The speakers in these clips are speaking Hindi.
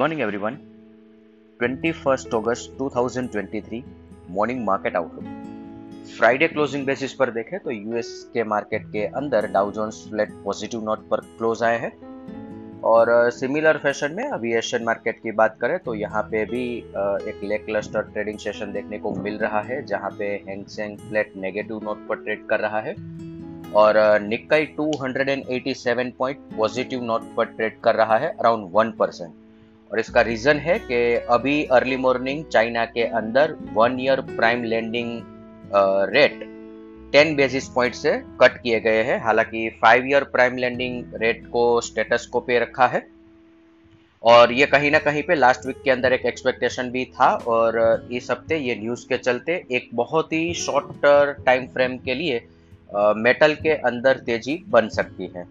morning, everyone. 21st अगस्त 2023 morning market outlook Friday closing basis पर देखें तो यूएस के मार्केट के अंदर Dow Jones flat positive note पर क्लोज आए हैं। और सिमिलर फ़ैशन में अभी एशियन मार्केट की बात करें तो यहाँ पे भी एक लेक क्लस्टर ट्रेडिंग सेशन देखने को मिल रहा है, जहाँ पे Hang Seng flat negative note पर ट्रेड कर रहा है। और निक्काई 287 पॉइंट पॉजिटिव नोट पर ट्रेड कर रहा है अराउंड वन परसेंट और इसका रीजन है कि अभी अर्ली मॉर्निंग चाइना के अंदर one year prime lending rate ten basis point से कट किए गए हैं। हालाँकि five year prime lending rate को स्टेटस को पे रखा है। और ये कहीं ना कहीं पे लास्ट वीक के अंदर एक एक्सपेक्टेशन भी था और इस हफ़्ते ये न्यूज़ के चलते एक बहुत ही शॉर्ट टाइम फ्रेम के लिए मेटल के अंदर तेज़ी बन सकती है।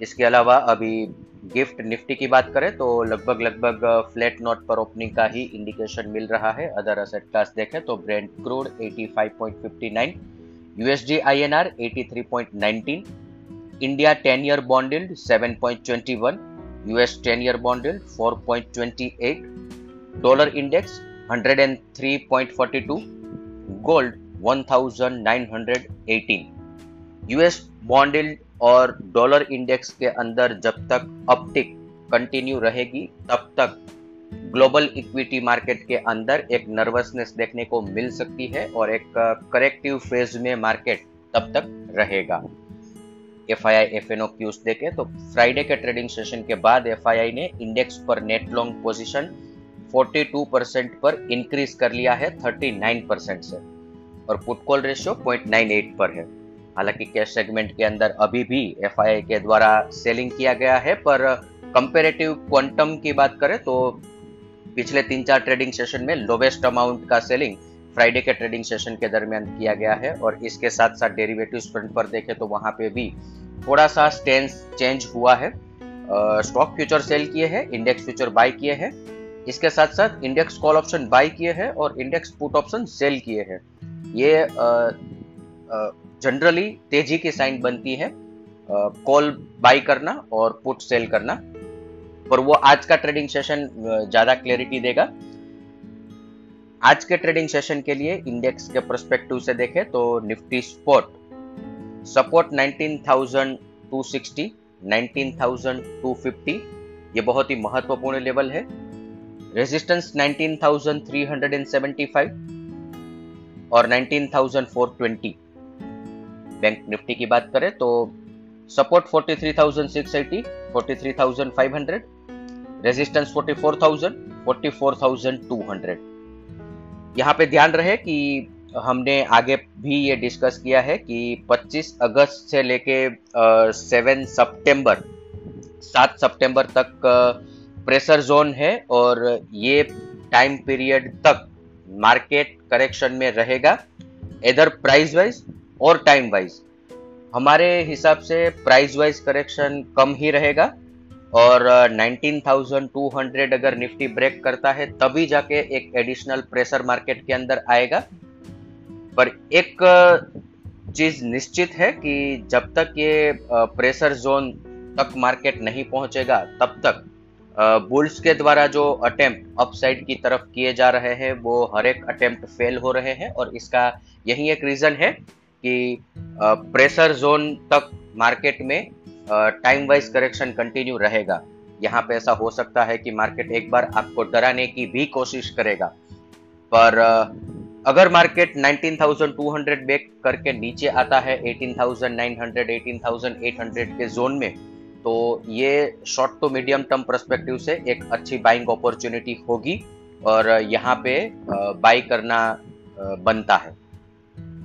इसके अलावा अभी गिफ्ट निफ्टी की बात करें तो लगभग लगभग फ्लैट नोट पर ओपनिंग का ही इंडिकेशन मिल रहा है। अदर असेट क्लास देखें तो Brent crude 85.59 USD INR 83.19 India 10 year bond yield 7.21 US 10 year bond yield 4.28 dollar index 103.42 gold 1918 US bond और डॉलर इंडेक्स के अंदर जब तक अपटिक कंटिन्यू रहेगी, तब तक ग्लोबल इक्विटी मार्केट के अंदर एक नर्वसनेस देखने को मिल सकती है और एक करेक्टिव फ़ेज़ में मार्केट तब तक रहेगा। F I I F N O cues देखे तो फ्राइडे के ट्रेडिंग सेशन के बाद एफ़ आई आई ने इंडेक्स पर नेट लॉन्ग पोजिशन 42 परसेंट पर इंक्रीज कर लिया है 39 परसेंट से। और पुट कॉल रेशियो 0.98 पर है। हालाँकि कैश सेगमेंट के अंदर अभी भी एफ़ के द्वारा सेलिंग किया गया है, पर कंपेरेटिव क्वांटम की बात करें तो पिछले तीन चार ट्रेडिंग सेशन में लोवेस्ट अमाउंट का सेलिंग फ्राइडे के ट्रेडिंग सेशन के दरमियान किया गया है, और इसके साथ साथ डेरिवेटिव फ्रंट पर देखें तो वहाँ पे भी थोड़ा सा स्टेंस चेंज हुआ है। स्टॉक फ्यूचर सेल किए हैं इंडेक्स फ्यूचर बाय किए हैं। इसके साथ साथ इंडेक्स कॉल ऑप्शन बाय किए हैं और इंडेक्स पुट ऑप्शन सेल किए हैं। ये जनरली तेज़ी की साइन बनती है। कॉल बाई करना और पुट सेल करना। पर वो आज का ट्रेडिंग सेशन ज़्यादा क्लैरिटी देगा। आज के ट्रेडिंग सेशन के लिए इंडेक्स के परस्पेक्टिव से देखें तो निफ्टी स्पॉट सपोर्ट 19,260 19,250 ये बहुत ही महत्वपूर्ण लेवल है। रेजिस्टेंस 19,375 और 19,420 बैंक निफ्टी की बात करें तो सपोर्ट 43,680, 43,500, रेजिस्टेंस 44,000, 44,200। यहाँ पे ध्यान रहे कि हमने आगे भी ये डिस्कस किया है कि 25 अगस्त से लेके सेवन सितंबर 7 सितंबर तक प्रेशर जोन है और ये टाइम पीरियड तक मार्केट करेक्शन में रहेगा इधर प्राइस वाइज और टाइम वाइज हमारे हिसाब से प्राइस वाइज करेक्शन कम ही रहेगा। और 19,200 अगर निफ्टी ब्रेक करता है तभी जाके एक एडिशनल प्रेशर मार्केट के अंदर आएगा। पर एक चीज़ निश्चित है कि जब तक ये प्रेशर जोन तक मार्केट नहीं पहुंचेगा तब तक बुल्स के द्वारा जो अटेम्प्ट अपसाइड की तरफ़ किए जा रहे हैं वो हर एक अटेम्प्ट फेल हो रहे हैं। और इसका यही एक रीजन है कि प्रेशर जोन तक मार्केट में टाइम वाइज करेक्शन कंटिन्यू रहेगा। यहाँ पे ऐसा हो सकता है कि मार्केट एक बार आपको डराने की भी कोशिश करेगा। पर अगर मार्केट 19,200 बेक करके नीचे आता है 18,900 18,800 के जोन में तो ये short to medium term perspective से एक अच्छी बाइंग अपॉर्चुनिटी होगी और यहाँ पे बाई करना बनता है।